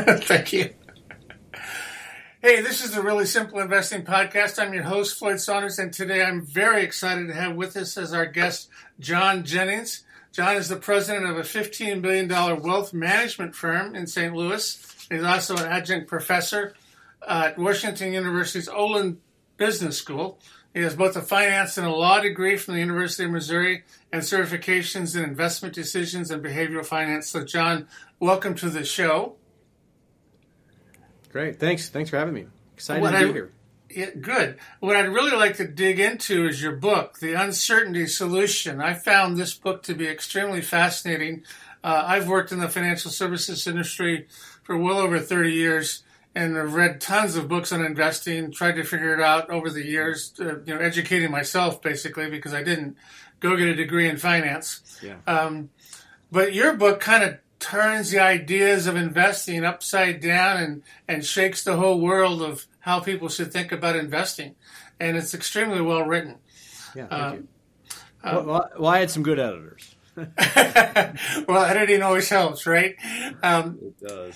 Thank you. Hey, this is the Really Simple Investing Podcast. I'm your host, Floyd Saunders, and today I'm very excited to have with us as our guest John Jennings. John is the president of a $15 billion wealth management firm in St. Louis. He's also an adjunct professor at Washington University's Olin Business School. He has both a finance and a law degree from the University of Missouri and certifications in investment decisions and behavioral finance. So, John, welcome to the show. Great. Thanks. Thanks for having me. Excited what to be I, here. Yeah, good. What I'd really like to dig into is your book, The Uncertainty Solution. I found this book to be extremely fascinating. Uh, I've worked in the financial services industry for well over 30 years and I've read tons of books on investing, tried to figure it out over the years, uh, you know, educating myself basically because I didn't go get a degree in finance. Yeah. Um, but your book kind of turns the ideas of investing upside down and, and shakes the whole world of how people should think about investing. And it's extremely well written. Yeah, thank um, you. Uh, well, well, I had some good editors. well, editing always helps, right? Um, it does.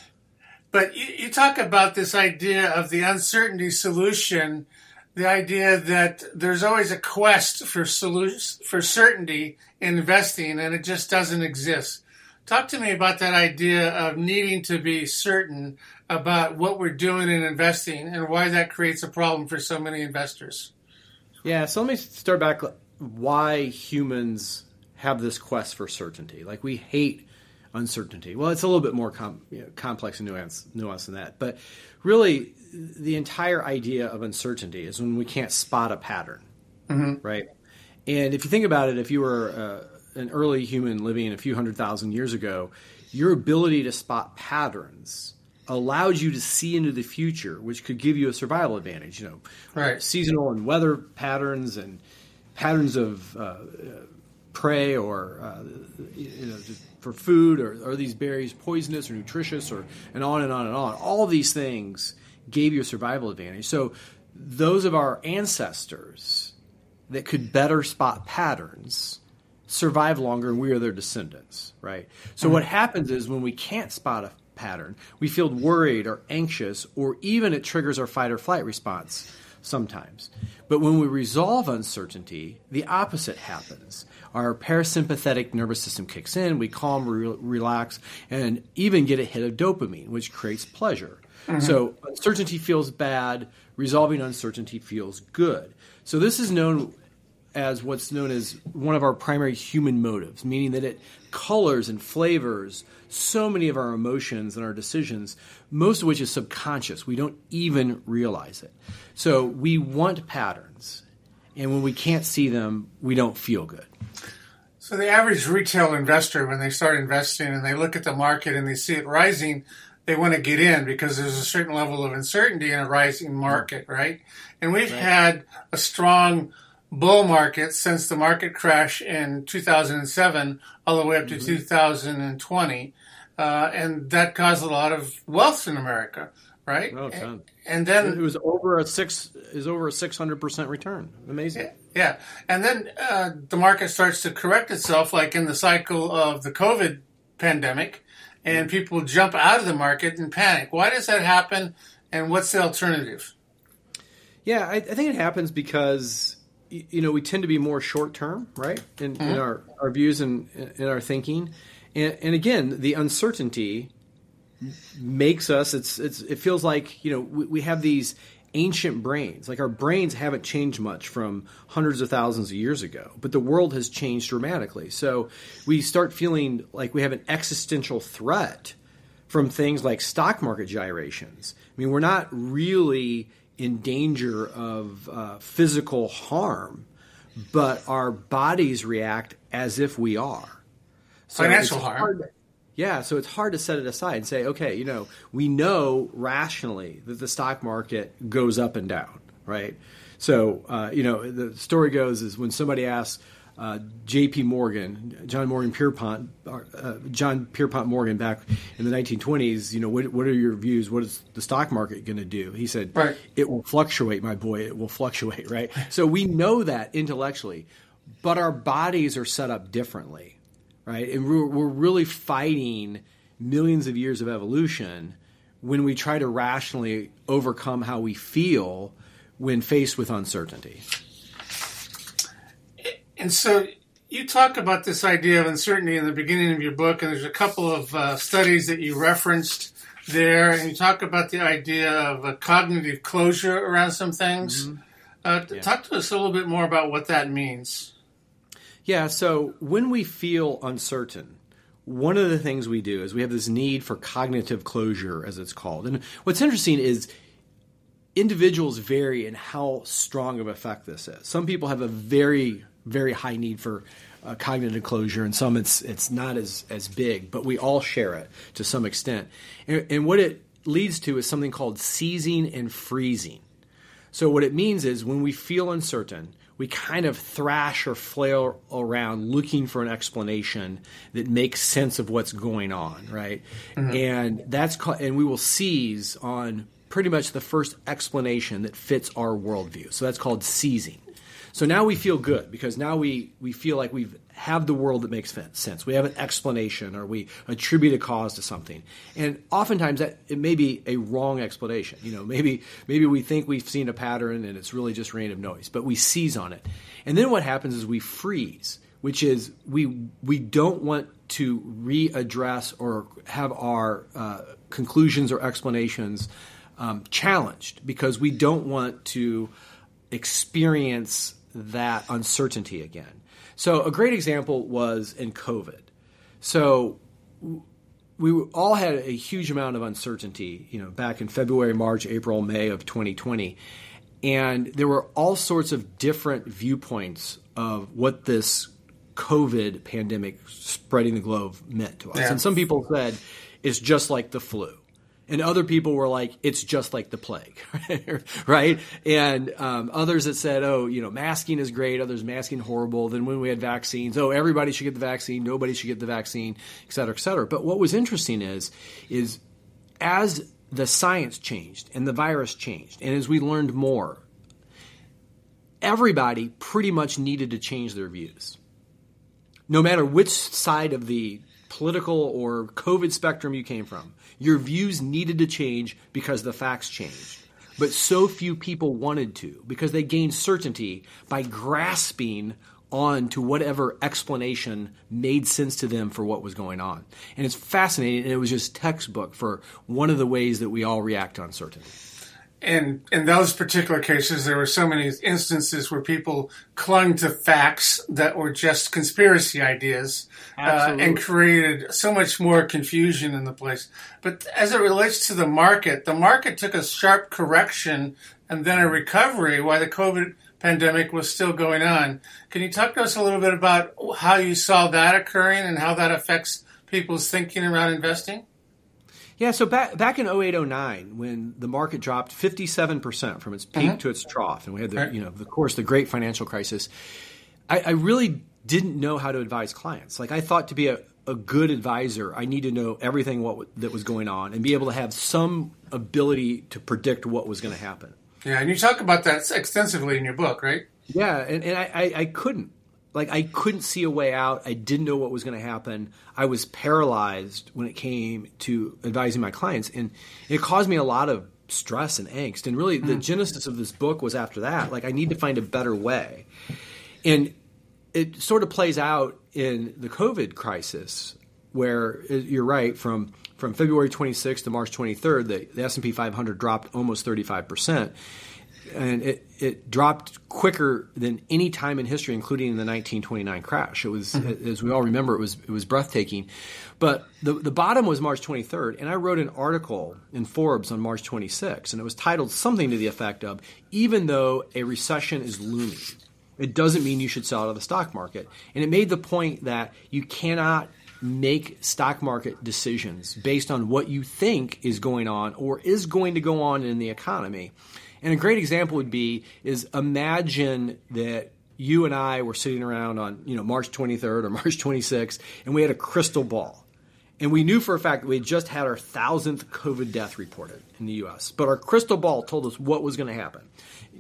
But you, you talk about this idea of the uncertainty solution, the idea that there's always a quest for solution, for certainty in investing, and it just doesn't exist. Talk to me about that idea of needing to be certain about what we're doing in investing and why that creates a problem for so many investors. Yeah, so let me start back why humans have this quest for certainty. Like we hate uncertainty. Well, it's a little bit more com- you know, complex and nuanced, nuanced than that. But really, the entire idea of uncertainty is when we can't spot a pattern, mm-hmm. right? And if you think about it, if you were uh, an early human living a few hundred thousand years ago, your ability to spot patterns allowed you to see into the future, which could give you a survival advantage. You know, right. seasonal and weather patterns and patterns of uh, prey or uh, you know for food or are these berries poisonous or nutritious or and on and on and on. All these things gave you a survival advantage. So those of our ancestors that could better spot patterns survive longer and we are their descendants, right? So what happens is when we can't spot a pattern, we feel worried or anxious or even it triggers our fight or flight response sometimes. But when we resolve uncertainty, the opposite happens. Our parasympathetic nervous system kicks in, we calm, re- relax, and even get a hit of dopamine, which creates pleasure. Mm-hmm. So uncertainty feels bad, resolving uncertainty feels good. So this is known as what's known as one of our primary human motives, meaning that it colors and flavors so many of our emotions and our decisions, most of which is subconscious. We don't even realize it. So we want patterns, and when we can't see them, we don't feel good. So the average retail investor, when they start investing and they look at the market and they see it rising, they want to get in because there's a certain level of uncertainty in a rising market, right? And we've right. had a strong bull market since the market crash in 2007 all the way up to mm-hmm. 2020. Uh, and that caused a lot of wealth in America, right? Oh, and, and, then it was over a six is over a six hundred percent return. Amazing. Yeah, yeah. and then uh, the market starts to correct itself, like in the cycle of the COVID pandemic, and people jump out of the market and panic. Why does that happen? And what's the alternative? Yeah, I, I think it happens because you know we tend to be more short term, right, in, mm-hmm. in, our, our views and in our thinking, and, and again the uncertainty makes us it's it's it feels like you know we, we have these ancient brains. Like our brains haven't changed much from hundreds of thousands of years ago but the world has changed dramatically. So we start feeling like we have an existential threat from things like stock market gyrations. I mean we're not really in danger of uh, physical harm, but our bodies react as if we are. So Financial harm. To, yeah, so it's hard to set it aside and say, okay, you know, we know rationally that the stock market goes up and down, right? So, uh, you know, the story goes is when somebody asks, uh, J.P. Morgan, John Morgan Pierpont, uh, John Pierpont Morgan back in the 1920s. You know, what, what are your views? What is the stock market going to do? He said, right. "It will fluctuate, my boy. It will fluctuate." Right. so we know that intellectually, but our bodies are set up differently, right? And we're, we're really fighting millions of years of evolution when we try to rationally overcome how we feel when faced with uncertainty. And so you talk about this idea of uncertainty in the beginning of your book, and there's a couple of uh, studies that you referenced there, and you talk about the idea of a cognitive closure around some things. Mm-hmm. Uh, yeah. Talk to us a little bit more about what that means. Yeah, so when we feel uncertain, one of the things we do is we have this need for cognitive closure, as it's called. And what's interesting is individuals vary in how strong of effect this is. Some people have a very very high need for uh, cognitive closure, and some it's it's not as as big, but we all share it to some extent. And, and what it leads to is something called seizing and freezing. So what it means is when we feel uncertain, we kind of thrash or flail around looking for an explanation that makes sense of what's going on, right? Mm-hmm. And that's called, and we will seize on pretty much the first explanation that fits our worldview. So that's called seizing. So now we feel good because now we, we feel like we have the world that makes sense. We have an explanation or we attribute a cause to something. And oftentimes that it may be a wrong explanation. You know, maybe maybe we think we've seen a pattern and it's really just random noise, but we seize on it. And then what happens is we freeze, which is we we don't want to readdress or have our uh, conclusions or explanations um, challenged because we don't want to experience that uncertainty again. So a great example was in COVID. So we all had a huge amount of uncertainty, you know, back in February, March, April, May of 2020. And there were all sorts of different viewpoints of what this COVID pandemic spreading the globe meant to us. Yeah. And some people said it's just like the flu and other people were like, it's just like the plague, right? And um, others that said, oh, you know, masking is great, others masking horrible. Then when we had vaccines, oh, everybody should get the vaccine, nobody should get the vaccine, et cetera, et cetera. But what was interesting is, is as the science changed and the virus changed, and as we learned more, everybody pretty much needed to change their views. No matter which side of the political or COVID spectrum you came from your views needed to change because the facts changed. But so few people wanted to because they gained certainty by grasping on to whatever explanation made sense to them for what was going on. And it's fascinating, and it was just textbook for one of the ways that we all react to uncertainty. And in those particular cases, there were so many instances where people clung to facts that were just conspiracy ideas uh, and created so much more confusion in the place. But as it relates to the market, the market took a sharp correction and then a recovery while the COVID pandemic was still going on. Can you talk to us a little bit about how you saw that occurring and how that affects people's thinking around investing? Yeah, so back back in 0809 when the market dropped 57% from its peak mm-hmm. to its trough and we had the you know of course the great financial crisis I, I, really didn't know how to advise clients. Like I thought to be a, a good advisor, I need to know everything what that was going on and be able to have some ability to predict what was going to happen. Yeah, and you talk about that extensively in your book, right? Yeah, and, and I, I, I couldn't like I couldn't see a way out. I didn't know what was going to happen. I was paralyzed when it came to advising my clients, and it caused me a lot of stress and angst. And really, the hmm. genesis of this book was after that. Like, I need to find a better way, and it sort of plays out in the COVID crisis, where uh, you're right from from February 26th to March 23rd, the, the S&P 500 dropped almost 35 percent and it, it dropped quicker than any time in history, including in the 1929 crash. It was, mm-hmm. as we all remember, it was it was breathtaking. But the the bottom was March 23rd, and I wrote an article in Forbes on March 26th, and it was titled something to the effect of "Even though a recession is looming, it doesn't mean you should sell out of the stock market." And it made the point that you cannot make stock market decisions based on what you think is going on or is going to go on in the economy. And a great example would be is imagine that you and I were sitting around on you know March 23rd or March 26th, and we had a crystal ball, And we knew for a fact that we had just had our thousandth COVID death reported in the U.S. But our crystal ball told us what was going to happen.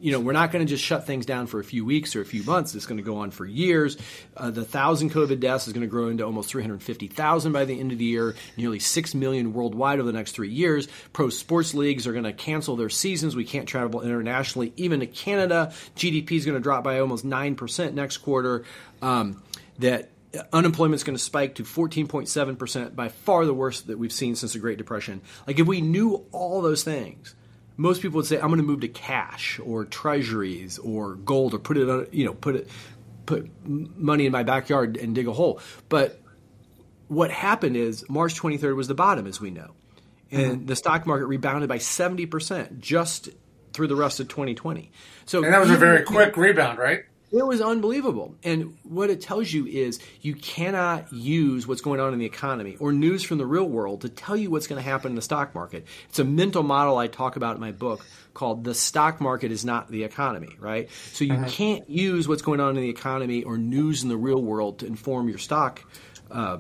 You know, we're not going to just shut things down for a few weeks or a few months. It's going to go on for years. Uh, the thousand COVID deaths is going to grow into almost 350,000 by the end of the year, nearly 6 million worldwide over the next three years. Pro sports leagues are going to cancel their seasons. We can't travel internationally, even to Canada. GDP is going to drop by almost 9% next quarter. Um, that unemployment is going to spike to 14.7%, by far the worst that we've seen since the Great Depression. Like, if we knew all those things, most people would say, I'm going to move to cash or treasuries or gold or put it on, you know, put it, put money in my backyard and dig a hole. But what happened is March 23rd was the bottom, as we know. And mm-hmm. the stock market rebounded by 70% just through the rest of 2020. So and that was a very quick rebound, right? It was unbelievable. And what it tells you is you cannot use what's going on in the economy or news from the real world to tell you what's going to happen in the stock market. It's a mental model I talk about in my book called The Stock Market is Not the Economy, right? So you uh-huh. can't use what's going on in the economy or news in the real world to inform your stock. Uh,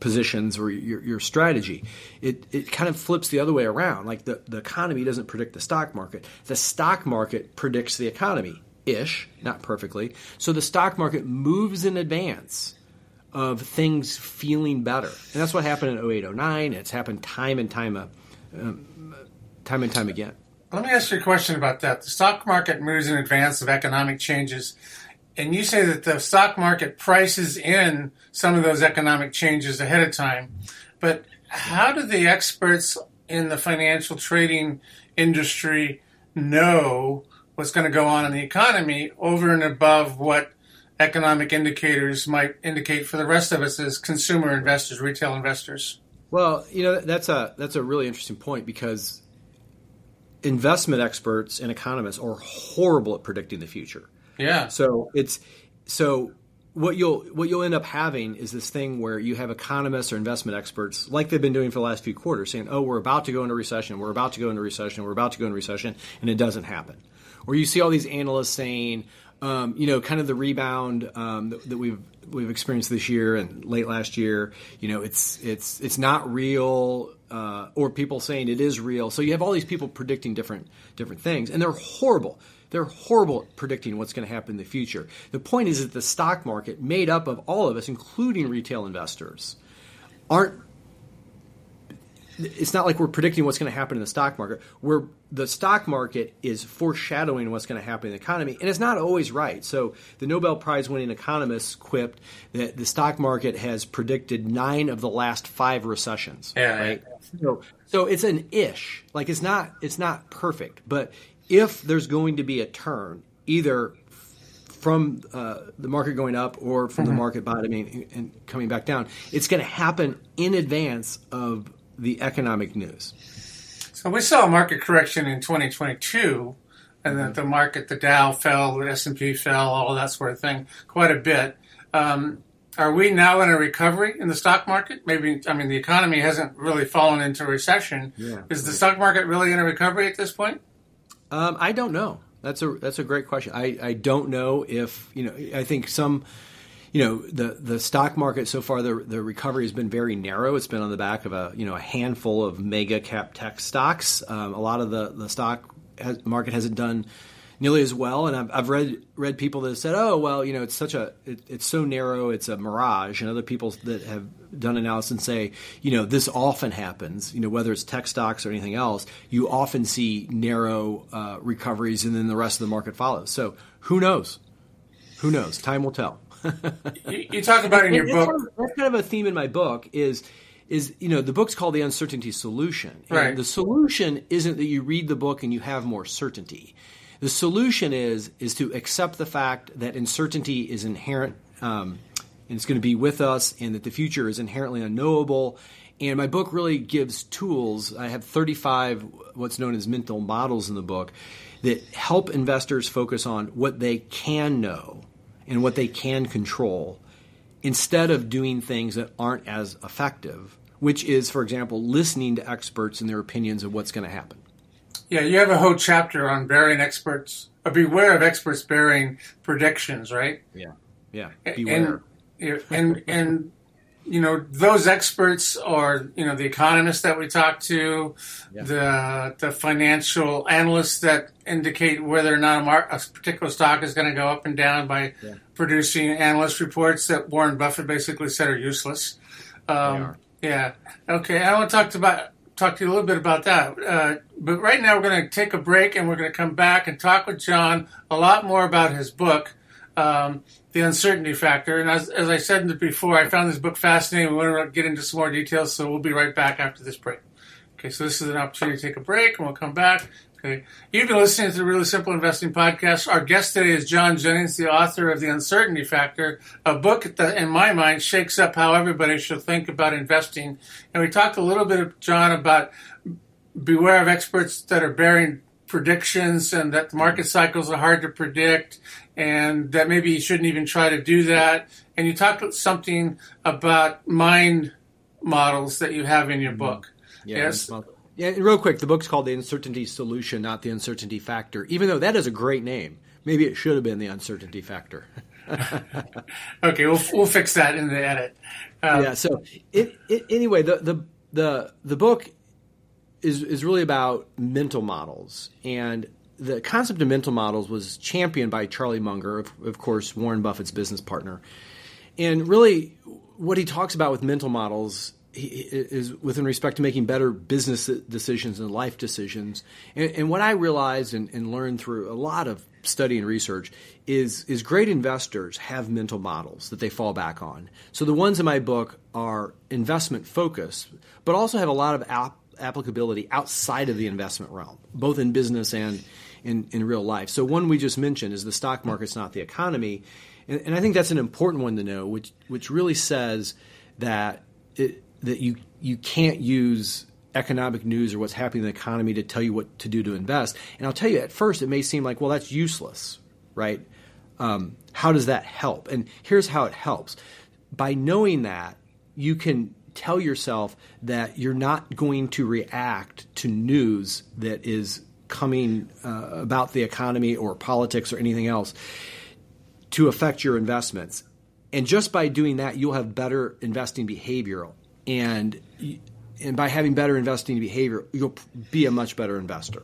positions or your, your strategy. It, it kind of flips the other way around. Like the, the economy doesn't predict the stock market. The stock market predicts the economy ish, not perfectly. So the stock market moves in advance of things feeling better. And that's what happened in 08, 09. It's happened time and time, uh, um, time and time again. Let me ask you a question about that. The stock market moves in advance of economic changes. And you say that the stock market prices in some of those economic changes ahead of time. But how do the experts in the financial trading industry know what's going to go on in the economy over and above what economic indicators might indicate for the rest of us as consumer investors, retail investors? Well, you know that's a that's a really interesting point because investment experts and economists are horrible at predicting the future. Yeah. So it's so what you'll what you'll end up having is this thing where you have economists or investment experts, like they've been doing for the last few quarters, saying, "Oh, we're about to go into recession. We're about to go into recession. We're about to go into recession," and it doesn't happen or you see all these analysts saying, um, you know, kind of the rebound um, that, that, we've we've experienced this year and late last year. You know, it's it's it's not real, uh, or people saying it is real. So you have all these people predicting different different things, and they're horrible. They're horrible at predicting what's going to happen in the future. The point is that the stock market, made up of all of us, including retail investors, aren't it's not like we're predicting what's going to happen in the stock market. We're the stock market is foreshadowing what's going to happen in the economy, and it's not always right. So the Nobel Prize winning economists quipped that the stock market has predicted nine of the last five recessions. Yeah, right. So, so it's an ish. Like it's not it's not perfect, but if there's going to be a turn, either from uh, the market going up or from mm-hmm. the market bottoming and coming back down, it's going to happen in advance of the economic news. So we saw a market correction in 2022, and that the market, the Dow fell, the S&P fell, all that sort of thing, quite a bit. Um, are we now in a recovery in the stock market? Maybe, I mean, the economy hasn't really fallen into recession. Yeah, Is the stock market really in a recovery at this point? Um, I don't know. That's a that's a great question. I, I don't know if you know. I think some you know the the stock market so far the the recovery has been very narrow. It's been on the back of a you know a handful of mega cap tech stocks. Um, a lot of the the stock has, market hasn't done nearly as well. And I've, I've, read read people that have said, "Oh, well, you know, it's such a it, it's so narrow, it's a mirage." And other people that have done analysis and say, you know, this often happens. You know, whether it's tech stocks or anything else, you often see narrow uh, recoveries, and then the rest of the market follows. So who knows? Who knows? Time will tell you, you, talk about in your book. Kind of, that's kind of a theme in my book. Is is you know the book's called the uncertainty solution. And right. The solution isn't that you read the book and you have more certainty. The solution is is to accept the fact that uncertainty is inherent um, and it's going to be with us, and that the future is inherently unknowable. And my book really gives tools. I have 35 what's known as mental models in the book that help investors focus on what they can know and what they can control instead of doing things that aren't as effective, which is, for example, listening to experts and their opinions of what's going to happen. Yeah, you have a whole chapter on bearing experts, uh, beware of experts bearing predictions, right? Yeah, yeah, beware. And, and, and you know, those experts are, you know, the economists that we talk to, yeah. the the financial analysts that indicate whether or not a, mar- a particular stock is going to go up and down by yeah. producing analyst reports that Warren Buffett basically said are useless. Um, yeah. Okay. I want to talk about talk to you a little bit about that. Uh, but right now, we're going to take a break and we're going to come back and talk with John a lot more about his book, um, The Uncertainty Factor. And as, as I said before, I found this book fascinating. We want to get into some more details, so we'll be right back after this break. Okay, so this is an opportunity to take a break and we'll come back. Okay. You've been listening to the Really Simple Investing Podcast. Our guest today is John Jennings, the author of The Uncertainty Factor, a book that, in my mind, shakes up how everybody should think about investing. And we talked a little bit, John, about beware of experts that are bearing predictions and that the market cycles are hard to predict and that maybe you shouldn't even try to do that. And you talked something about mind models that you have in your book. Yeah, yes. Yeah, real quick, the book's called The Uncertainty Solution, not The Uncertainty Factor. Even though that is a great name, maybe it should have been The Uncertainty Factor. okay, we'll we'll fix that in the edit. Um, yeah. So it, it, anyway, the the the the book is is really about mental models, and the concept of mental models was championed by Charlie Munger, of, of course, Warren Buffett's business partner. And really, what he talks about with mental models is within respect to making better business decisions and life decisions. And, and what I realized and, and, learned through a lot of study and research is is great investors have mental models that they fall back on. So the ones in my book are investment focused, but also have a lot of ap- applicability outside of the investment realm, both in business and in, in real life. So one we just mentioned is the stock market's not the economy. And, and I think that's an important one to know, which which really says that it, that you you can't use economic news or what's happening in the economy to tell you what to do to invest. And I'll tell you, at first it may seem like, well, that's useless, right? Um, how does that help? And here's how it helps. By knowing that, you can tell yourself that you're not going to react to news that is coming uh, about the economy or politics or anything else to affect your investments. And just by doing that, you'll have better investing behavior and and by having better investing behavior, you'll be a much better investor.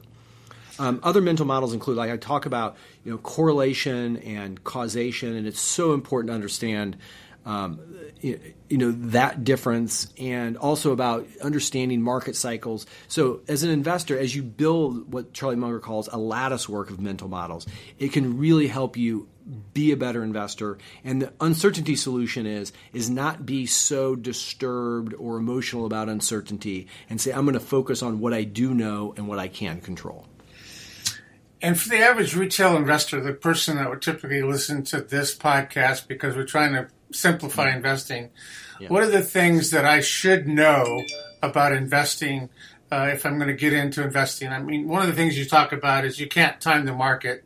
Um, other mental models include, like I talk about, you know, correlation and causation, and it's so important to understand, um, you, know, that difference, and also about understanding market cycles. So, as an investor, as you build what Charlie Munger calls a lattice work of mental models, it can really help you be a better investor and the uncertainty solution is is not be so disturbed or emotional about uncertainty and say i'm going to focus on what i do know and what i can control and for the average retail investor the person that would typically listen to this podcast because we're trying to simplify yeah. investing yeah. what are the things that i should know about investing uh, if i'm going to get into investing i mean one of the things you talk about is you can't time the market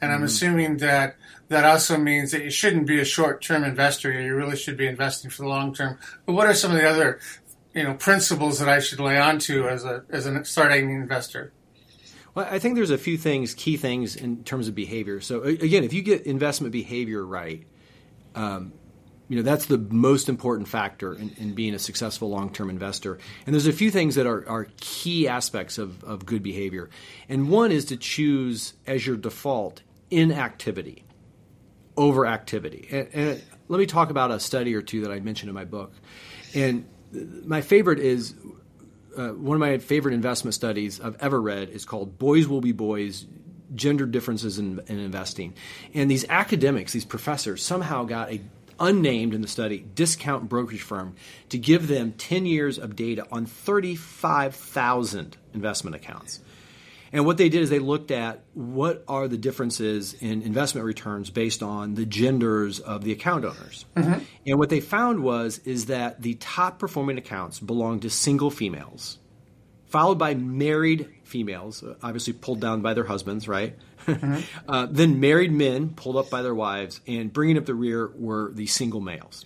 and I'm mm-hmm. assuming that that also means that you shouldn't be a short-term investor. You really should be investing for the long term. But what are some of the other, you know, principles that I should lay onto as a as a starting investor? Well, I think there's a few things, key things in terms of behavior. So again, if you get investment behavior right, um, you know that's the most important factor in, in being a successful long-term investor. And there's a few things that are, are key aspects of, of good behavior. And one is to choose as your default inactivity over activity. And, and, let me talk about a study or two that I mentioned in my book. And my favorite is uh, one of my favorite investment studies I've ever read is called Boys Will Be Boys Gender Differences in, in Investing. And these academics, these professors, somehow got a unnamed in the study discount brokerage firm to give them 10 years of data on 35,000 investment accounts. And what they did is they looked at what are the differences in investment returns based on the genders of the account owners. Mm-hmm. And what they found was is that the top performing accounts belonged to single females, followed by married females, obviously pulled down by their husbands, right? Mm-hmm. uh, then married men pulled up by their wives, and bringing up the rear were the single males.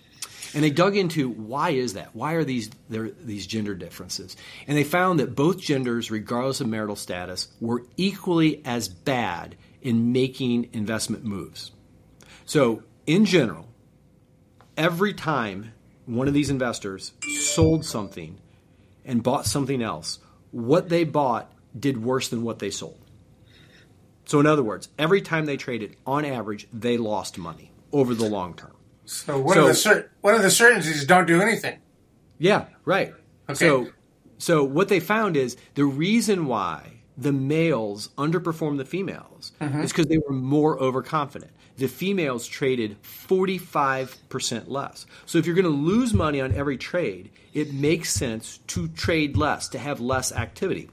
And they dug into why is that? Why are these there these gender differences? And they found that both genders, regardless of marital status, were equally as bad in making investment moves. So, in general, every time one of these investors sold something and bought something else, what they bought did worse than what they sold. So, in other words, every time they traded, on average, they lost money over the long term. So one so, of the cer- one of the certainties don't do anything. Yeah, right. Okay. So, so what they found is the reason why the males underperformed the females mm-hmm. is because they were more overconfident. The females traded 45% less. So if you're going to lose money on every trade, it makes sense to trade less, to have less activity.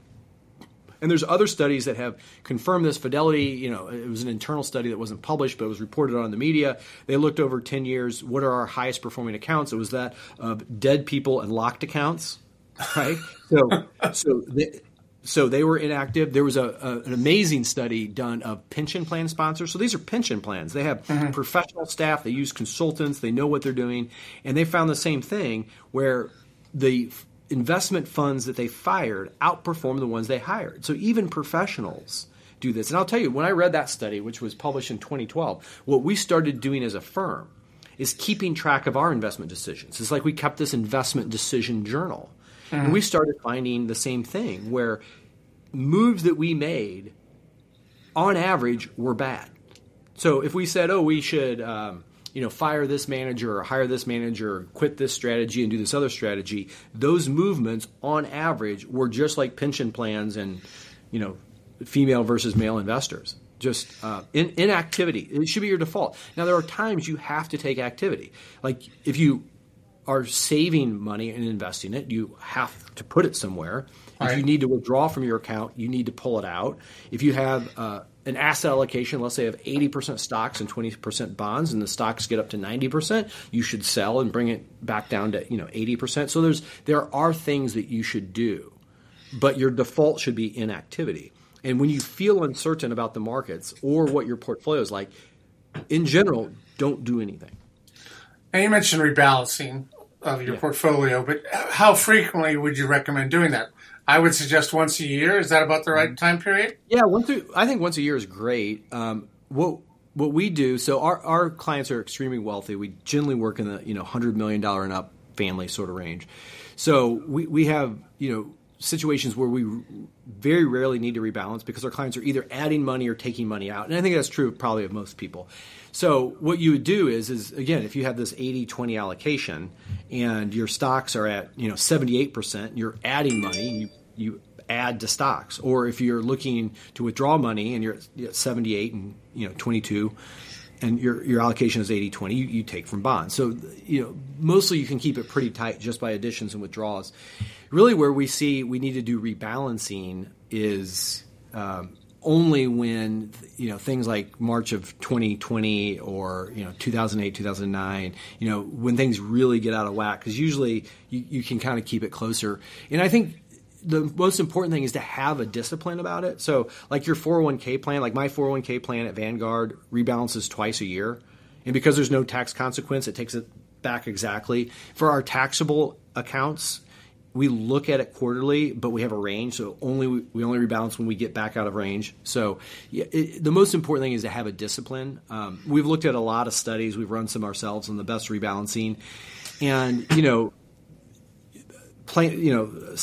And there's other studies that have confirmed this. Fidelity, you know, it was an internal study that wasn't published, but it was reported on the media. They looked over 10 years. What are our highest performing accounts? It was that of dead people and locked accounts, right? so, so they, so they were inactive. There was a, a, an amazing study done of pension plan sponsors. So these are pension plans. They have mm-hmm. professional staff. They use consultants. They know what they're doing, and they found the same thing where the investment funds that they fired outperformed the ones they hired. So even professionals do this. And I'll tell you, when I read that study, which was published in 2012, what we started doing as a firm is keeping track of our investment decisions. It's like we kept this investment decision journal. Mm-hmm. And we started finding the same thing where moves that we made on average were bad. So if we said, oh, we should um, you know, fire this manager or hire this manager or quit this strategy and do this other strategy, those movements on average were just like pension plans and, you know, female versus male investors. Just uh, in, inactivity. It should be your default. Now, there are times you have to take activity. Like if you are saving money and investing it, you have to put it somewhere. If right. you need to withdraw from your account, you need to pull it out. If you have uh, an asset allocation, let's say of 80% stocks and 20% bonds, and the stocks get up to 90%, you should sell and bring it back down to you know 80%. So there's there are things that you should do, but your default should be inactivity. And when you feel uncertain about the markets or what your portfolio is like, in general, don't do anything. Now you mentioned rebalancing of your yeah. portfolio, but how frequently would you recommend doing that? I would suggest once a year. Is that about the right mm-hmm. time period? Yeah, once a, I think once a year is great. Um, what what we do, so our, our clients are extremely wealthy. We generally work in the you know hundred million dollar and up family sort of range. So we, we have you know situations where we very rarely need to rebalance because our clients are either adding money or taking money out. And I think that's true probably of most people. So what you would do is is again, if you have this 80-20 allocation and your stocks are at, you know, 78%, you're adding money, you you add to stocks. Or if you're looking to withdraw money and you're at 78 and, you know, 22 and your, your allocation is 80 20, you, you, take from bonds. So, you know, mostly you can keep it pretty tight just by additions and withdrawals. Really, where we see we need to do rebalancing is um, only when you know things like March of 2020 or you know 2008 2009 you know when things really get out of whack because usually you, you can kind of keep it closer and I think the most important thing is to have a discipline about it. So, like your 401k plan, like my 401k plan at Vanguard rebalances twice a year. And because there's no tax consequence, it takes it back exactly. For our taxable accounts, we look at it quarterly, but we have a range. So only we only rebalance when we get back out of range. So yeah, it, the most important thing is to have a discipline. Um, we've looked at a lot of studies. We've run some ourselves on the best rebalancing, and you know, plan, you know,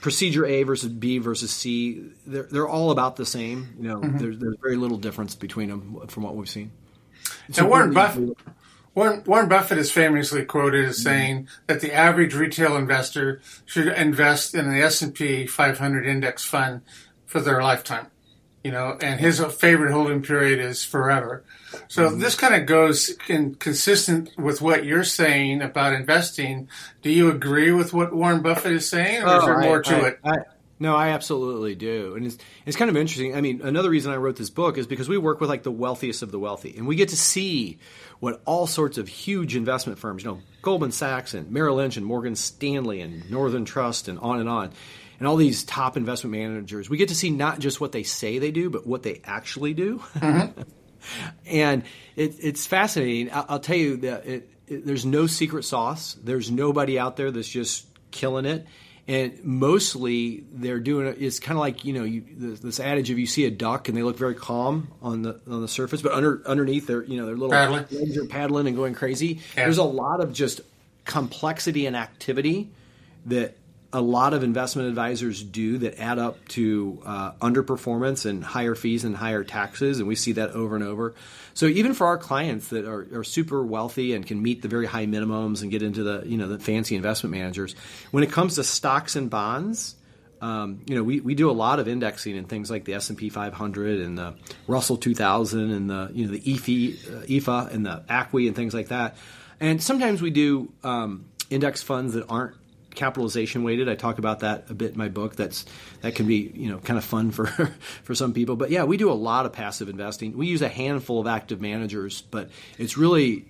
procedure A versus B versus C, they're, they're all about the same. You know, mm-hmm. there's, there's very little difference between them from what we've seen. So Warren Buffett, Warren, Warren Buffett is famously quoted as mm-hmm. saying that the average retail investor should invest in the S&P 500 index fund for their lifetime you know, and his favorite holding period is forever. So mm-hmm. this kind of goes in consistent with what you're saying about investing. Do you agree with what Warren Buffett is saying, or oh, is there more to I, it? I, no, I absolutely do, and it's it's kind of interesting. I mean, another reason I wrote this book is because we work with like the wealthiest of the wealthy, and we get to see what all sorts of huge investment firms, you know, Goldman Sachs and Merrill Lynch and Morgan Stanley and Northern Trust and on and on and all these top investment managers, we get to see not just what they say they do, but what they actually do. Mm-hmm. and it, it's fascinating. I'll, I'll, tell you that it, it, there's no secret sauce. There's nobody out there that's just killing it. And mostly they're doing. It's kind of like you know you, this adage of you see a duck and they look very calm on the on the surface, but under underneath their you know their little paddling. legs are paddling and going crazy. Yeah. There's a lot of just complexity and activity that a lot of investment advisors do that add up to uh, underperformance and higher fees and higher taxes, and we see that over and over. So even for our clients that are, are, super wealthy and can meet the very high minimums and get into the you know the fancy investment managers, when it comes to stocks and bonds, um, you know we, we do a lot of indexing and things like the S and P 500 and the Russell 2000 and the you know the EFI, uh, EFA and the ACWI and things like that. And sometimes we do um, index funds that aren't capitalization weighted. I talk about that a bit in my book. That's that can be you know kind of fun for for some people. But yeah, we do a lot of passive investing. We use a handful of active managers, but it's really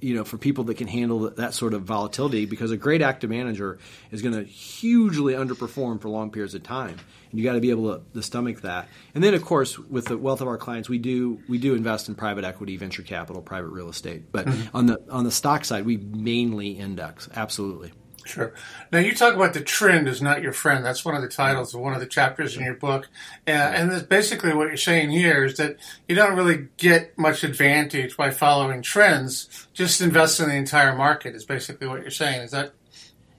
you know for people that can handle that sort of volatility because a great active manager is going to hugely underperform for long periods of time and you got to be able to, to, stomach that and then of course with the wealth of our clients we do we do invest in private equity venture capital private real estate but mm-hmm. on the on the stock side we mainly index absolutely Sure. Now you talk about the trend is not your friend. That's one of the titles of one of the chapters in your book, uh, and that's basically what you're saying here is that you don't really get much advantage by following trends. Just invest in the entire market is basically what you're saying. Is that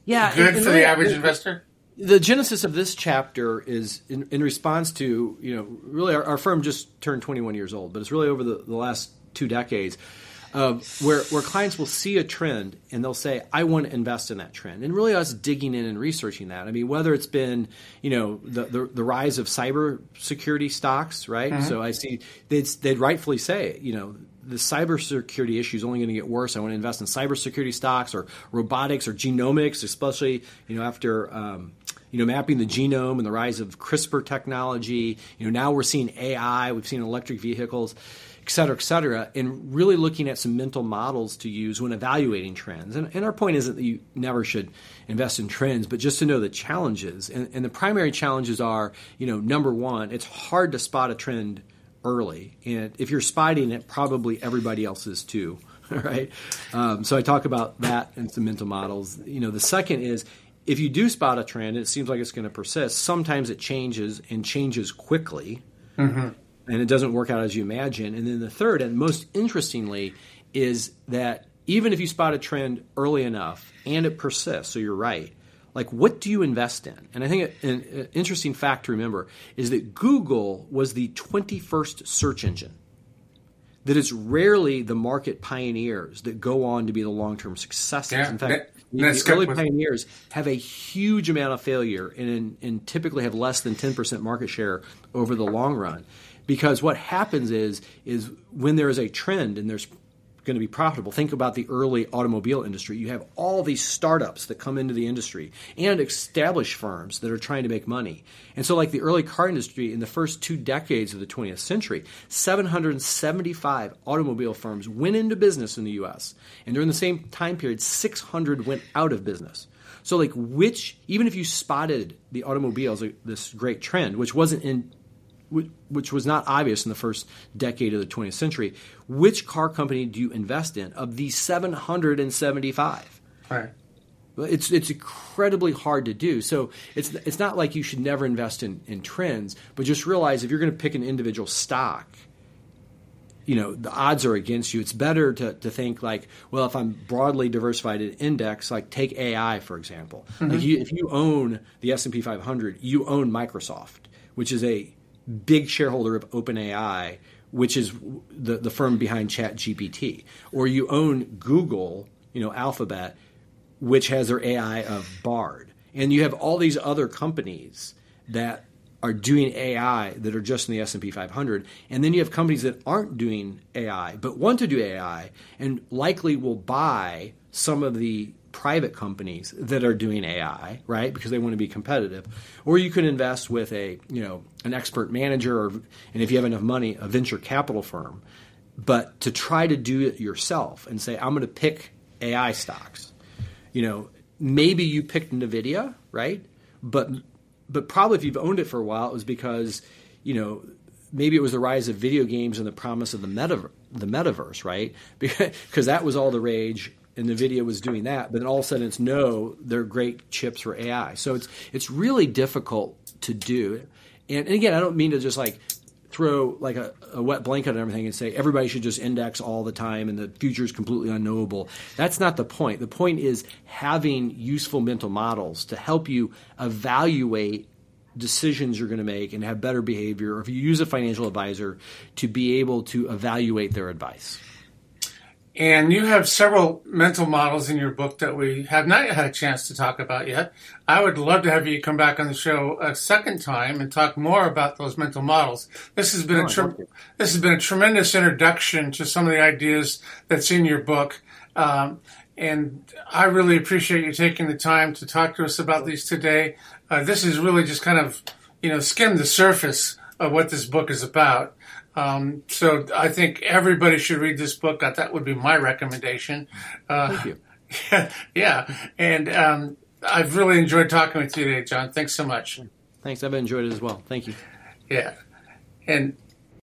yeah good and, and for the average investor? The genesis of this chapter is in, in response to you know really our, our, firm just turned 21 years old, but it's really over the, the last two decades uh, where where clients will see a trend and they'll say, "I want to invest in that trend," and really us digging in and researching that. I mean, whether it's been you know the the, the rise of cybersecurity stocks, right? Mm-hmm. So I see they'd they'd rightfully say, you know. The cybersecurity issue is only going to get worse. I want to invest in cybersecurity stocks or robotics or genomics, especially you know after um, you know, mapping the genome and the rise of CRISPR technology. You know, now we're seeing AI, we've seen electric vehicles et cetera, et cetera, and really looking at some mental models to use when evaluating trends. And, and our point isn't that you never should invest in trends, but just to know the challenges. And, and the primary challenges are, you know, number one, it's hard to spot a trend early. And if you're spotting it, probably everybody else is too. Right, um, so I talk about that and some mental models. You know, the second is if you do spot a trend, it seems like it's going to persist. Sometimes it changes and changes quickly. Mm-hmm and it doesn't work out as you imagine. And then the third, and most interestingly, is that even if you spot a trend early enough and it persists, so you're right, like what do you invest in? And I think an interesting fact to remember is that Google was the 21st search engine. That it's rarely the market pioneers that go on to be the long term successes. Yeah, in fact, that, the early pioneers have a huge amount of failure and, and typically have less than 10% market share over the long run because what happens is is when there is a trend and there's going to be profitable. Think about the early automobile industry. You have all these startups that come into the industry and established firms that are trying to make money. And so, like the early car industry in the first two decades of the 20th century, 775 automobile firms went into business in the US. And during the same time period, 600 went out of business. So, like, which, even if you spotted the automobiles, this great trend, which wasn't in which was not obvious in the first decade of the 20th century, which car company do you invest in of these 775? Right. It's it's incredibly hard to do. So it's it's not like you should never invest in, in trends, but just realize if you're going to pick an individual stock, you know the odds are against you. It's better to, to think like, well, if I'm broadly diversified in index, like take AI for example. Mm-hmm. Like you, if you own the S and P 500, you own Microsoft, which is a big shareholder of OpenAI, which is the, the firm behind ChatGPT, or you own Google, you know, Alphabet, which has their AI of Bard, and you have all these other companies that are doing AI that are just in the S&P 500 and then you have companies that aren't doing AI but want to do AI and likely will buy some of the private companies that are doing AI, right? Because they want to be competitive. Or you could invest with a, you know, an expert manager or and if you have enough money, a venture capital firm. But to try to do it yourself and say I'm going to pick AI stocks. You know, maybe you picked Nvidia, right? But but probably if you've owned it for a while it was because, you know, maybe it was the rise of video games and the promise of the meta the metaverse, right? Because that was all the rage and NVIDIA was doing that, but then all of a sudden it's no, they're great chips for AI. So it's it's really difficult to do. And, and again, I don't mean to just like throw like a, a, wet blanket on everything and say everybody should just index all the time and the future is completely unknowable. That's not the point. The point is having useful mental models to help you evaluate decisions you're going to make and have better behavior, or if you use a financial advisor to be able to evaluate their advice. And you have several mental models in your book that we have not had a chance to talk about yet. I would love to have you come back on the show a second time and talk more about those mental models. This has been oh, a tre- this has been a tremendous introduction to some of the ideas that's in your book. Um, and I really appreciate you taking the time to talk to us about these today. Uh, this is really just kind of, you know, skim the surface of what this book is about. Um, so I think everybody should read this book. That would be my recommendation. Uh, Thank you. Yeah, yeah. and um, I've really enjoyed talking with you today, John. Thanks so much. Thanks. I've enjoyed it as well. Thank you. Yeah, and